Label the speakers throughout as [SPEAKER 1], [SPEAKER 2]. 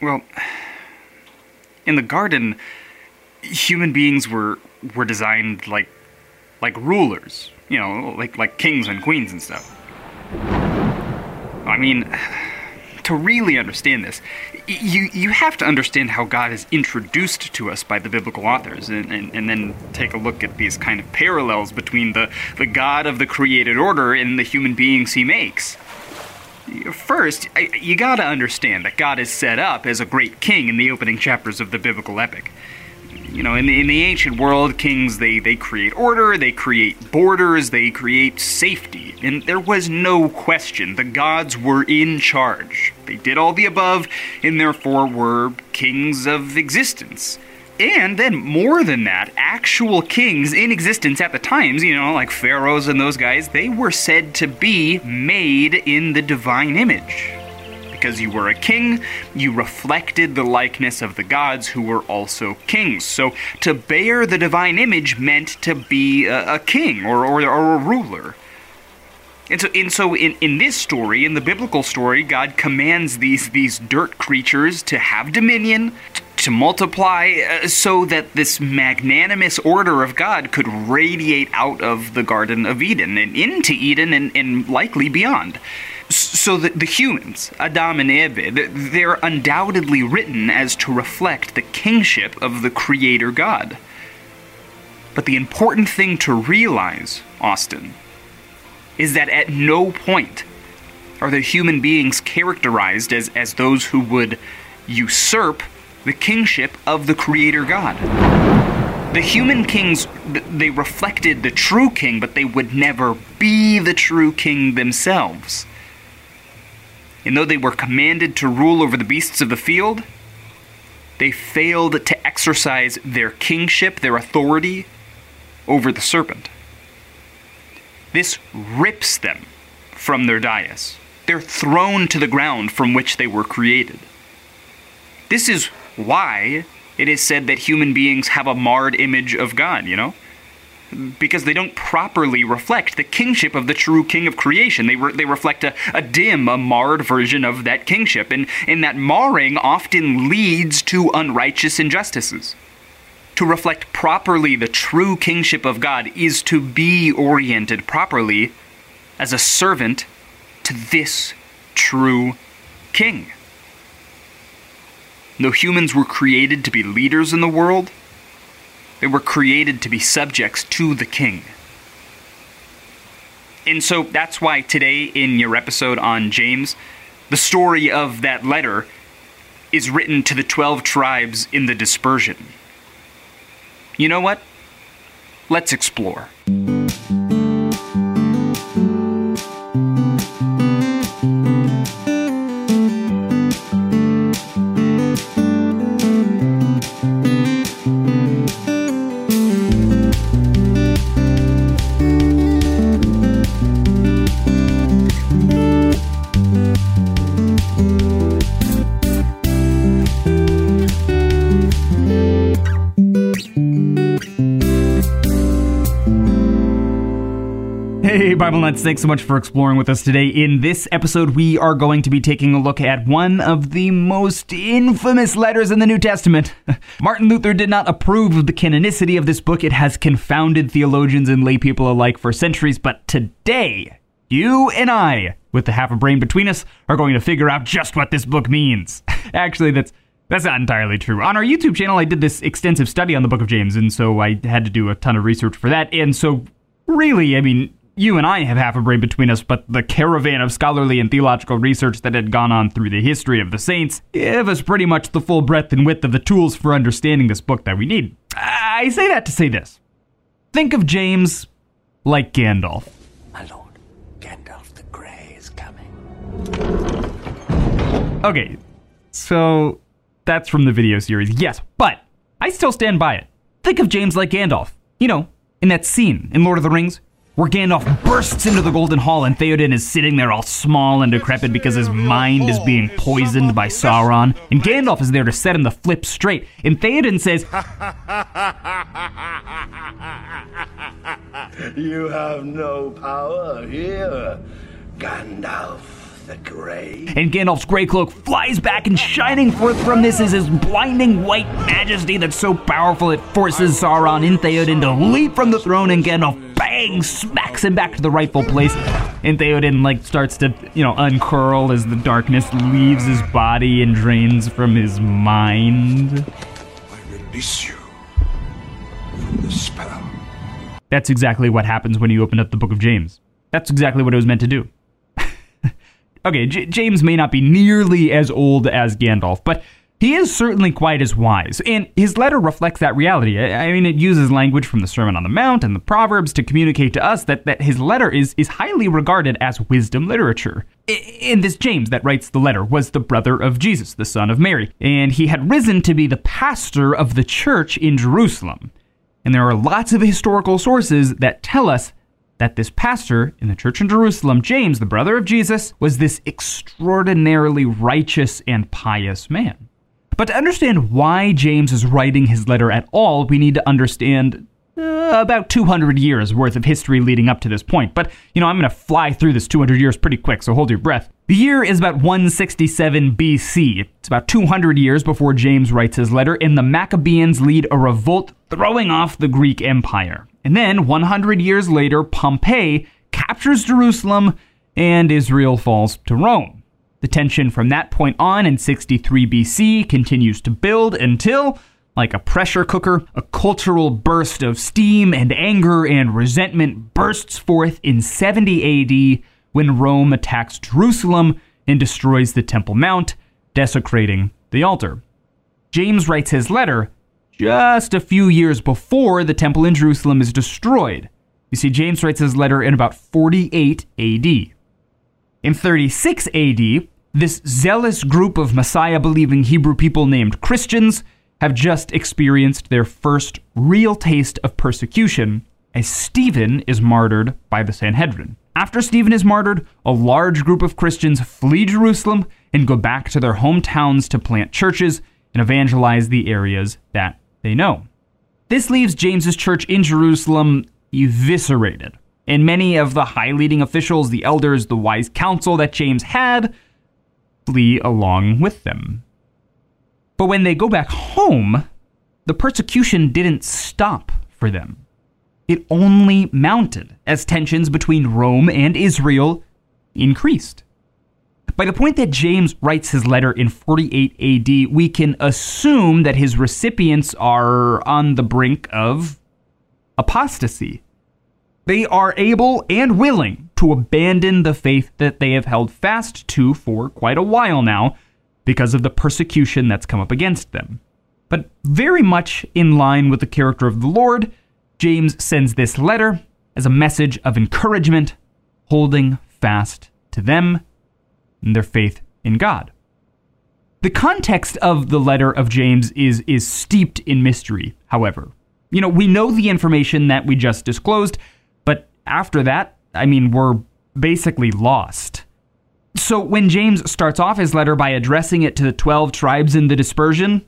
[SPEAKER 1] Well, in the garden, human beings were were designed like like rulers, you know, like like kings and queens and stuff. I mean, to really understand this, you you have to understand how God is introduced to us by the biblical authors, and, and, and then take a look at these kind of parallels between the, the God of the created order and the human beings he makes. First, you gotta understand that God is set up as a great king in the opening chapters of the biblical epic. You know, in the, in the ancient world, kings they, they create order, they create borders, they create safety, and there was no question the gods were in charge. They did all the above, and therefore were kings of existence. And then, more than that, actual kings in existence at the times, you know, like pharaohs and those guys, they were said to be made in the divine image. Because you were a king, you reflected the likeness of the gods who were also kings. So to bear the divine image meant to be a, a king or, or, or a ruler. And so, and so in, in this story, in the biblical story, God commands these, these dirt creatures to have dominion, to multiply, uh, so that this magnanimous order of God could radiate out of the Garden of Eden and into Eden and, and likely beyond. So the, the humans, Adam and Eve, they're undoubtedly written as to reflect the kingship of the Creator God. But the important thing to realize, Austin, is that at no point are the human beings characterized as, as those who would usurp the kingship of the Creator God. The human kings, they reflected the true king, but they would never be the true king themselves. And though they were commanded to rule over the beasts of the field, they failed to exercise their kingship, their authority over the serpent. This rips them from their dais. They're thrown to the ground from which they were created. This is why it is said that human beings have a marred image of God, you know? Because they don't properly reflect the kingship of the true king of creation. They, re- they reflect a, a dim, a marred version of that kingship. And, and that marring often leads to unrighteous injustices to reflect properly the true kingship of God is to be oriented properly as a servant to this true king. Though humans were created to be leaders in the world, they were created to be subjects to the king. And so that's why today, in your episode on James, the story of that letter is written to the 12 tribes in the dispersion. You know what? Let's explore. Hey, Bible Nuts, thanks so much for exploring with us today. In this episode, we are going to be taking a look at one of the most infamous letters in the New Testament. Martin Luther did not approve of the canonicity of this book. It has confounded theologians and laypeople alike for centuries, but today, you and I, with the half a brain between us, are going to figure out just what this book means. Actually, that's that's not entirely true. On our YouTube channel, I did this extensive study on the book of James, and so I had to do a ton of research for that. And so, really, I mean, you and I have half a brain between us, but the caravan of scholarly and theological research that had gone on through the history of the saints gave us pretty much the full breadth and width of the tools for understanding this book that we need. I say that to say this. Think of James like Gandalf.
[SPEAKER 2] My lord, Gandalf the Grey is coming.
[SPEAKER 1] Okay, so that's from the video series, yes, but I still stand by it. Think of James like Gandalf. You know, in that scene in Lord of the Rings where Gandalf bursts into the Golden Hall and Theoden is sitting there all small and decrepit because his mind is being poisoned by Sauron. And Gandalf is there to set him the flip straight. And Theoden says,
[SPEAKER 2] You have no power here, Gandalf the grave.
[SPEAKER 1] And Gandalf's gray cloak flies back, and shining forth from this is his blinding white majesty that's so powerful it forces Sauron and Theoden to leap from the throne, and Gandalf bang smacks him back to the rightful place. And Theoden like starts to, you know, uncurl as the darkness leaves his body and drains from his mind.
[SPEAKER 3] I release you from the spell.
[SPEAKER 1] That's exactly what happens when you open up the Book of James. That's exactly what it was meant to do. Okay, J- James may not be nearly as old as Gandalf, but he is certainly quite as wise, and his letter reflects that reality. I mean, it uses language from the Sermon on the Mount and the Proverbs to communicate to us that, that his letter is, is highly regarded as wisdom literature. And this James that writes the letter was the brother of Jesus, the son of Mary, and he had risen to be the pastor of the church in Jerusalem. And there are lots of historical sources that tell us that this pastor in the church in Jerusalem, James, the brother of Jesus, was this extraordinarily righteous and pious man. But to understand why James is writing his letter at all, we need to understand uh, about 200 years worth of history leading up to this point. But, you know, I'm going to fly through this 200 years pretty quick, so hold your breath. The year is about 167 BC. It's about 200 years before James writes his letter, and the Maccabees lead a revolt throwing off the Greek Empire. And then, 100 years later, Pompey captures Jerusalem and Israel falls to Rome. The tension from that point on in 63 BC continues to build until, like a pressure cooker, a cultural burst of steam and anger and resentment bursts forth in 70 AD when Rome attacks Jerusalem and destroys the Temple Mount, desecrating the altar. James writes his letter just a few years before the temple in Jerusalem is destroyed. You see, James writes his letter in about 48 AD. In 36 AD, this zealous group of Messiah believing Hebrew people named Christians have just experienced their first real taste of persecution as Stephen is martyred by the Sanhedrin. After Stephen is martyred, a large group of Christians flee Jerusalem and go back to their hometowns to plant churches and evangelize the areas that they know. This leaves James's church in Jerusalem eviscerated, and many of the high leading officials, the elders, the wise counsel that James had flee along with them. But when they go back home, the persecution didn't stop for them. It only mounted as tensions between Rome and Israel increased. By the point that James writes his letter in 48 AD, we can assume that his recipients are on the brink of apostasy. They are able and willing to abandon the faith that they have held fast to for quite a while now because of the persecution that's come up against them. But very much in line with the character of the Lord, James sends this letter as a message of encouragement, holding fast to them and their faith in God. The context of the letter of James is is steeped in mystery, however. You know, we know the information that we just disclosed, but after that, I mean, we're basically lost. So when James starts off his letter by addressing it to the 12 tribes in the dispersion,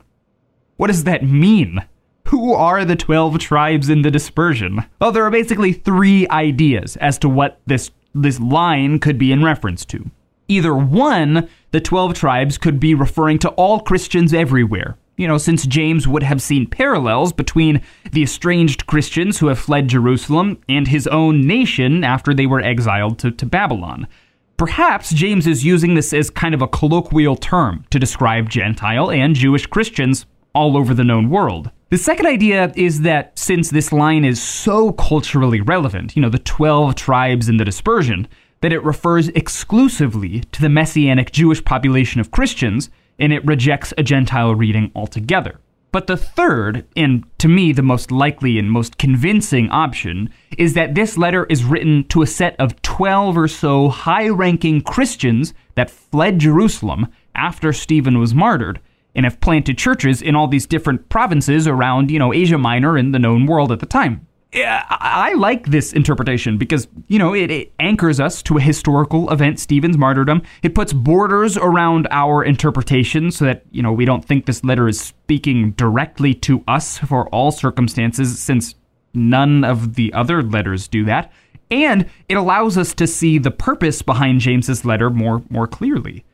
[SPEAKER 1] what does that mean? Who are the 12 tribes in the dispersion? Well, there are basically three ideas as to what this this line could be in reference to. Either one, the 12 tribes could be referring to all Christians everywhere. You know, since James would have seen parallels between the estranged Christians who have fled Jerusalem and his own nation after they were exiled to, to Babylon. Perhaps James is using this as kind of a colloquial term to describe Gentile and Jewish Christians all over the known world. The second idea is that since this line is so culturally relevant, you know, the 12 tribes in the dispersion, that it refers exclusively to the messianic Jewish population of Christians and it rejects a Gentile reading altogether. But the third, and to me the most likely and most convincing option, is that this letter is written to a set of 12 or so high ranking Christians that fled Jerusalem after Stephen was martyred and have planted churches in all these different provinces around, you know, Asia Minor and the known world at the time. Yeah, I like this interpretation because, you know, it, it anchors us to a historical event, Stephen's martyrdom. It puts borders around our interpretation so that, you know, we don't think this letter is speaking directly to us for all circumstances, since none of the other letters do that. And it allows us to see the purpose behind James's letter more more clearly.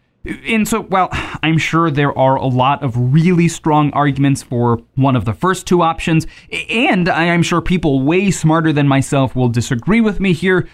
[SPEAKER 1] And so, well, I'm sure there are a lot of really strong arguments for one of the first two options, and I'm sure people way smarter than myself will disagree with me here.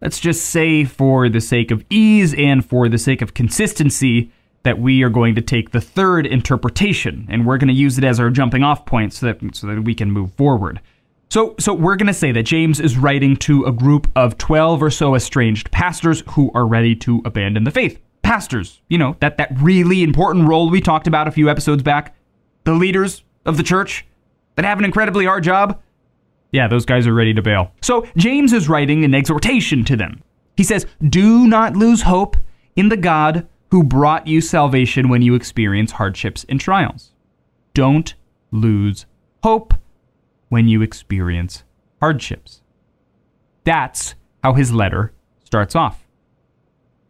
[SPEAKER 1] Let's just say, for the sake of ease and for the sake of consistency, that we are going to take the third interpretation, and we're going to use it as our jumping off point so that, so that we can move forward. So, so we're going to say that James is writing to a group of 12 or so estranged pastors who are ready to abandon the faith. Pastors, you know, that, that really important role we talked about a few episodes back. The leaders of the church that have an incredibly hard job. Yeah, those guys are ready to bail. So James is writing an exhortation to them. He says, Do not lose hope in the God who brought you salvation when you experience hardships and trials. Don't lose hope when you experience hardships. That's how his letter starts off.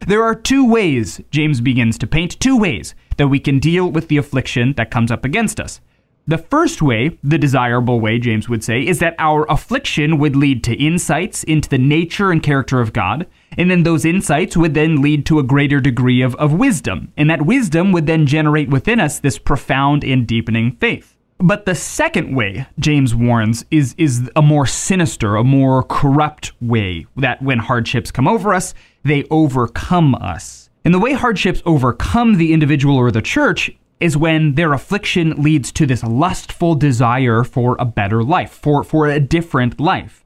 [SPEAKER 1] There are two ways James begins to paint, two ways that we can deal with the affliction that comes up against us. The first way, the desirable way, James would say, is that our affliction would lead to insights into the nature and character of God, and then those insights would then lead to a greater degree of, of wisdom, and that wisdom would then generate within us this profound and deepening faith. But the second way, James warns, is, is a more sinister, a more corrupt way that when hardships come over us, they overcome us. And the way hardships overcome the individual or the church is when their affliction leads to this lustful desire for a better life, for, for a different life.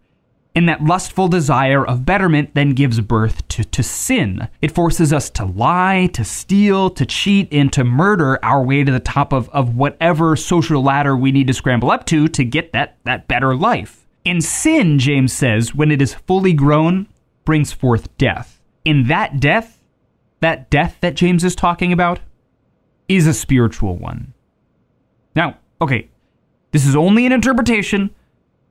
[SPEAKER 1] And that lustful desire of betterment then gives birth to, to sin. It forces us to lie, to steal, to cheat, and to murder our way to the top of, of whatever social ladder we need to scramble up to to get that, that better life. And sin, James says, when it is fully grown, brings forth death. In that death, that death that James is talking about, is a spiritual one. Now, okay, this is only an interpretation.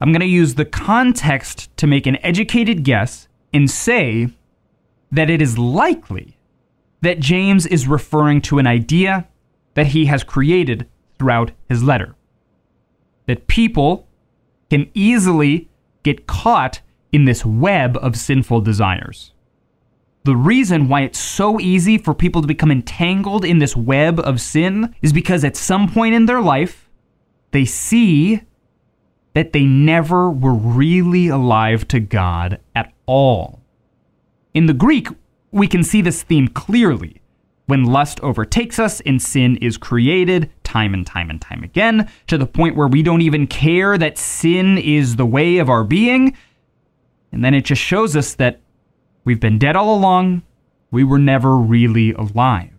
[SPEAKER 1] I'm going to use the context to make an educated guess and say that it is likely that James is referring to an idea that he has created throughout his letter. That people can easily get caught in this web of sinful desires the reason why it's so easy for people to become entangled in this web of sin is because at some point in their life, they see that they never were really alive to God at all. In the Greek, we can see this theme clearly. When lust overtakes us and sin is created time and time and time again, to the point where we don't even care that sin is the way of our being, and then it just shows us that We've been dead all along. We were never really alive.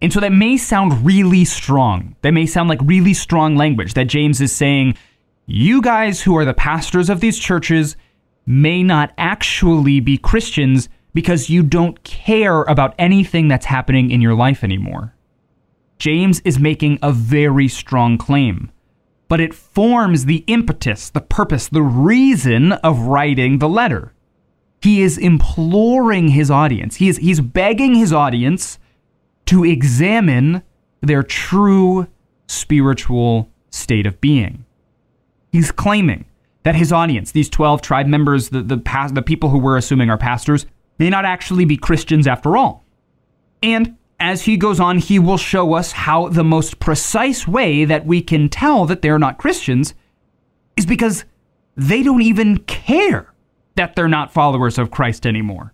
[SPEAKER 1] And so that may sound really strong. That may sound like really strong language that James is saying, you guys who are the pastors of these churches may not actually be Christians because you don't care about anything that's happening in your life anymore. James is making a very strong claim, but it forms the impetus, the purpose, the reason of writing the letter. He is imploring his audience. He is he's begging his audience to examine their true spiritual state of being. He's claiming that his audience, these 12 tribe members, the, the, the people who we're assuming are pastors, may not actually be Christians after all. And as he goes on, he will show us how the most precise way that we can tell that they're not Christians is because they don't even care that they're not followers of Christ anymore.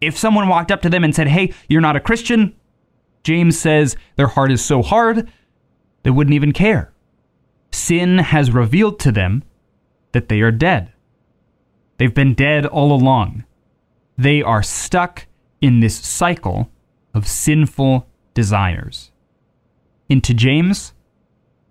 [SPEAKER 1] If someone walked up to them and said, Hey, you're not a Christian, James says their heart is so hard, they wouldn't even care. Sin has revealed to them that they are dead. They've been dead all along. They are stuck in this cycle of sinful desires. And to James,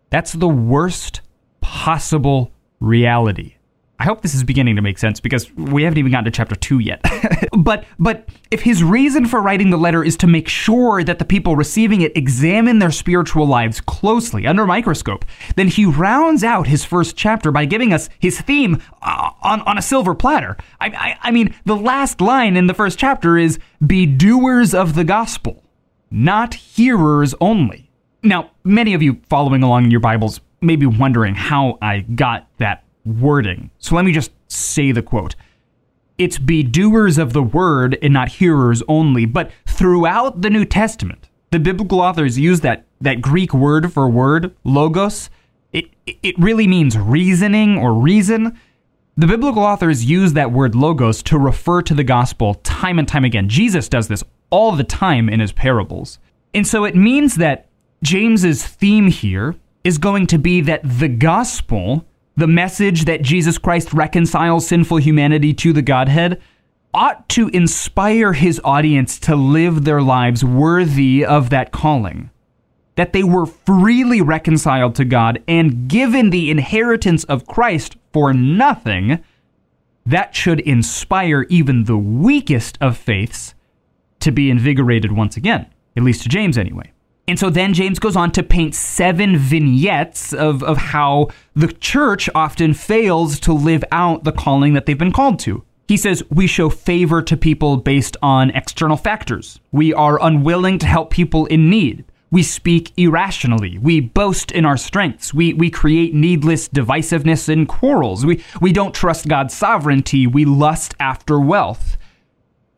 [SPEAKER 1] that's the worst possible reality. I hope this is beginning to make sense because we haven't even gotten to chapter 2 yet. but but if his reason for writing the letter is to make sure that the people receiving it examine their spiritual lives closely under a microscope, then he rounds out his first chapter by giving us his theme uh, on, on a silver platter. I, I, I mean, the last line in the first chapter is be doers of the gospel, not hearers only. Now, many of you following along in your Bibles may be wondering how I got that wording. So let me just say the quote. it's be doers of the word and not hearers only. But throughout the New Testament, the biblical authors use that, that Greek word for word, logos. It, it really means reasoning or reason. The biblical authors use that word logos to refer to the gospel time and time again. Jesus does this all the time in his parables. And so it means that James's theme here is going to be that the gospel, the message that Jesus Christ reconciles sinful humanity to the Godhead, ought to inspire his audience to live their lives worthy of that calling. That they were freely reconciled to God and given the inheritance of Christ for nothing, that should inspire even the weakest of faiths to be invigorated once again, at least to James anyway. And so then James goes on to paint seven vignettes of, of how the church often fails to live out the calling that they've been called to. He says, We show favor to people based on external factors. We are unwilling to help people in need. We speak irrationally. We boast in our strengths. We, we create needless divisiveness and quarrels. We, we don't trust God's sovereignty. We lust after wealth.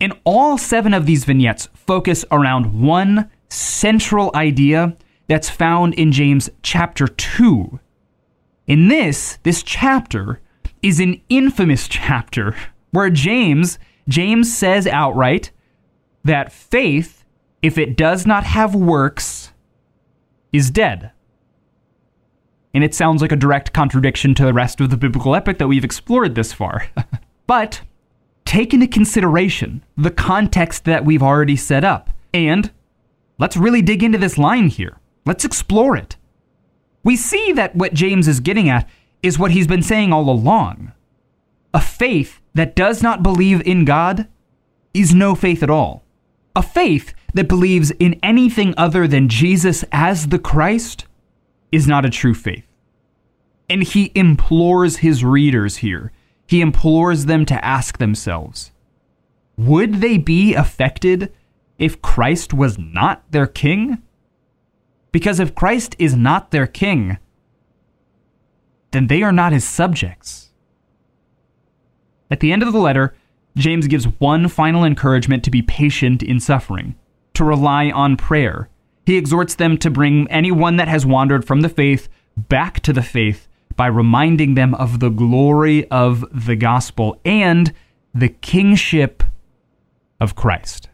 [SPEAKER 1] And all seven of these vignettes focus around one central idea that's found in James chapter 2. In this, this chapter is an infamous chapter where James James says outright that faith, if it does not have works, is dead. And it sounds like a direct contradiction to the rest of the biblical epic that we've explored this far. but take into consideration the context that we've already set up and Let's really dig into this line here. Let's explore it. We see that what James is getting at is what he's been saying all along. A faith that does not believe in God is no faith at all. A faith that believes in anything other than Jesus as the Christ is not a true faith. And he implores his readers here, he implores them to ask themselves would they be affected if Christ was not their king? Because if Christ is not their king, then they are not his subjects. At the end of the letter, James gives one final encouragement to be patient in suffering, to rely on prayer. He exhorts them to bring anyone that has wandered from the faith back to the faith by reminding them of the glory of the gospel and the kingship of Christ.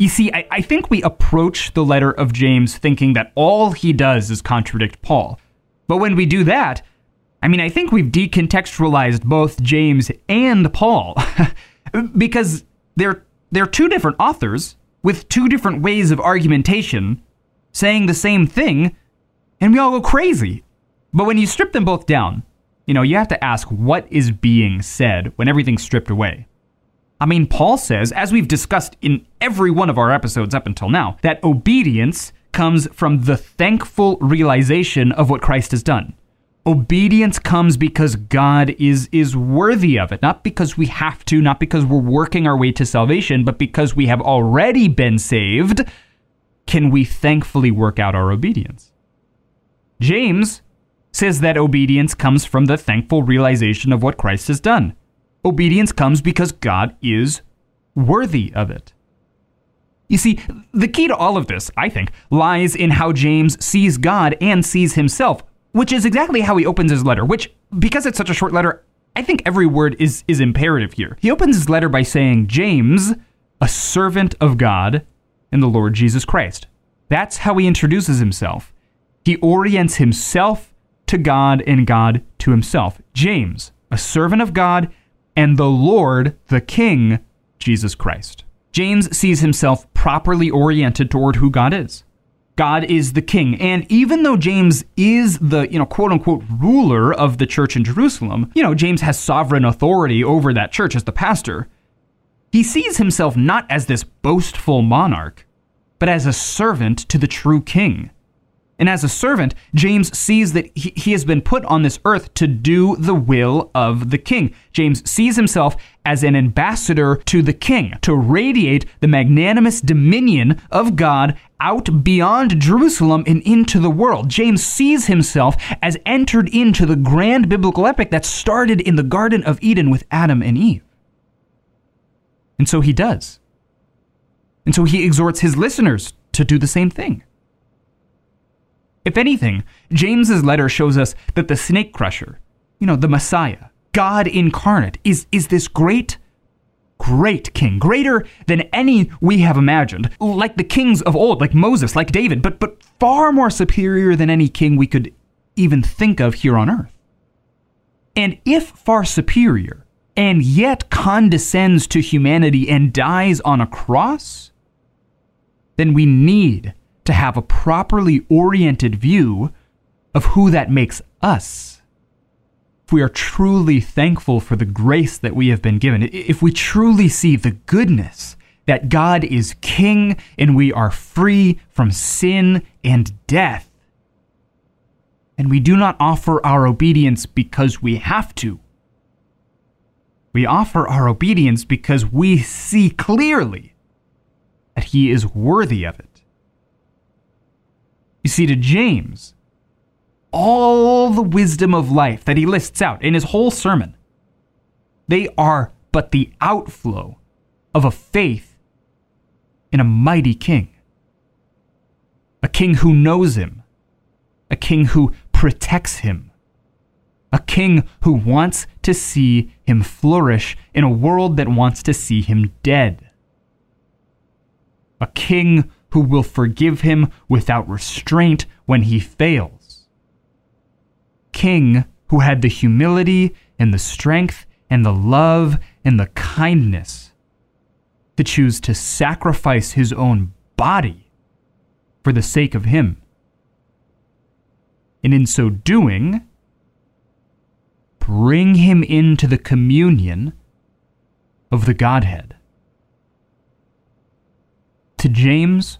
[SPEAKER 1] You see, I, I, think we approach the letter of James thinking that all he does is contradict Paul. But when we do that, I mean, I think we've decontextualized both James and Paul. because they're, they're two different authors with two different ways of argumentation saying the same thing, and we all go crazy. But when you strip them both down, you know, you have to ask what is being said when everything's stripped away. I mean, Paul says, as we've discussed in every one of our episodes up until now, that obedience comes from the thankful realization of what Christ has done. Obedience comes because God is is worthy of it, not because we have to, not because we're working our way to salvation, but because we have already been saved. Can we thankfully work out our obedience? James says that obedience comes from the thankful realization of what Christ has done. Obedience comes because God is worthy of it. You see, the key to all of this, I think, lies in how James sees God and sees himself, which is exactly how he opens his letter, which, because it's such a short letter, I think every word is, is imperative here. He opens his letter by saying, James, a servant of God and the Lord Jesus Christ. That's how he introduces himself. He orients himself to God and God to himself. James, a servant of God and the Lord, the King, Jesus Christ. James sees himself properly oriented toward who God is. God is the king. And even though James is the, you know, quote unquote ruler of the church in Jerusalem, you know, James has sovereign authority over that church as the pastor. He sees himself not as this boastful monarch, but as a servant to the true king. And as a servant, James sees that he, has been put on this earth to do the will of the king. James sees himself as an ambassador to the king, to radiate the magnanimous dominion of God out beyond Jerusalem and into the world. James sees himself as entered into the grand biblical epic that started in the Garden of Eden with Adam and Eve. And so he does. And so he exhorts his listeners to do the same thing. If anything, James's letter shows us that the snake crusher, you know, the Messiah, God incarnate, is, is this great, great king, greater than any we have imagined, like the kings of old, like Moses, like David, but, but far more superior than any king we could even think of here on earth. And if far superior, and yet condescends to humanity and dies on a cross, then we need to have a properly oriented view of who that makes us. If we are truly thankful for the grace that we have been given, if we truly see the goodness that God is King and we are free from sin and death, and we do not offer our obedience because we have to. We offer our obedience because we see clearly that He is worthy of it. You see, to James, all the wisdom of life that he lists out in his whole sermon, they are but the outflow of a faith in a mighty king. A king who knows him, a king who protects him, a king who wants to see him flourish in a world that wants to see him dead. A king who will forgive him without restraint when he fails. King who had the humility and the strength and the love and the kindness to choose to sacrifice his own body for the sake of him. And in so doing, bring him into the communion of the Godhead. To James,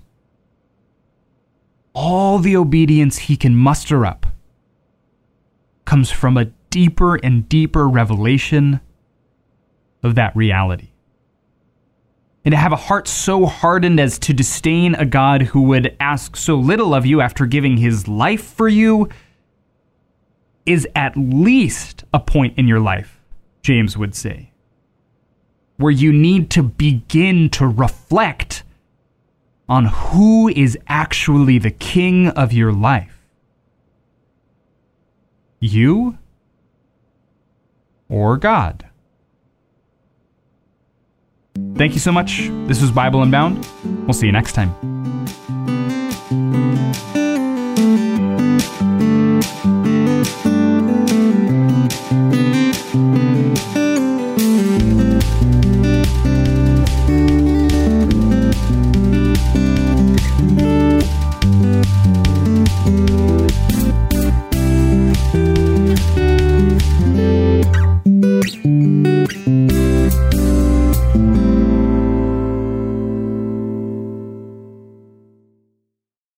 [SPEAKER 1] all the obedience he can muster up comes from a deeper and deeper revelation of that reality. And to have a heart so hardened as to disdain a God who would ask so little of you after giving his life for you is at least a point in your life, James would say, where you need to begin to reflect on who is actually the king of your life. You or God? Thank you so much. This was Bible Unbound. We'll see you next time.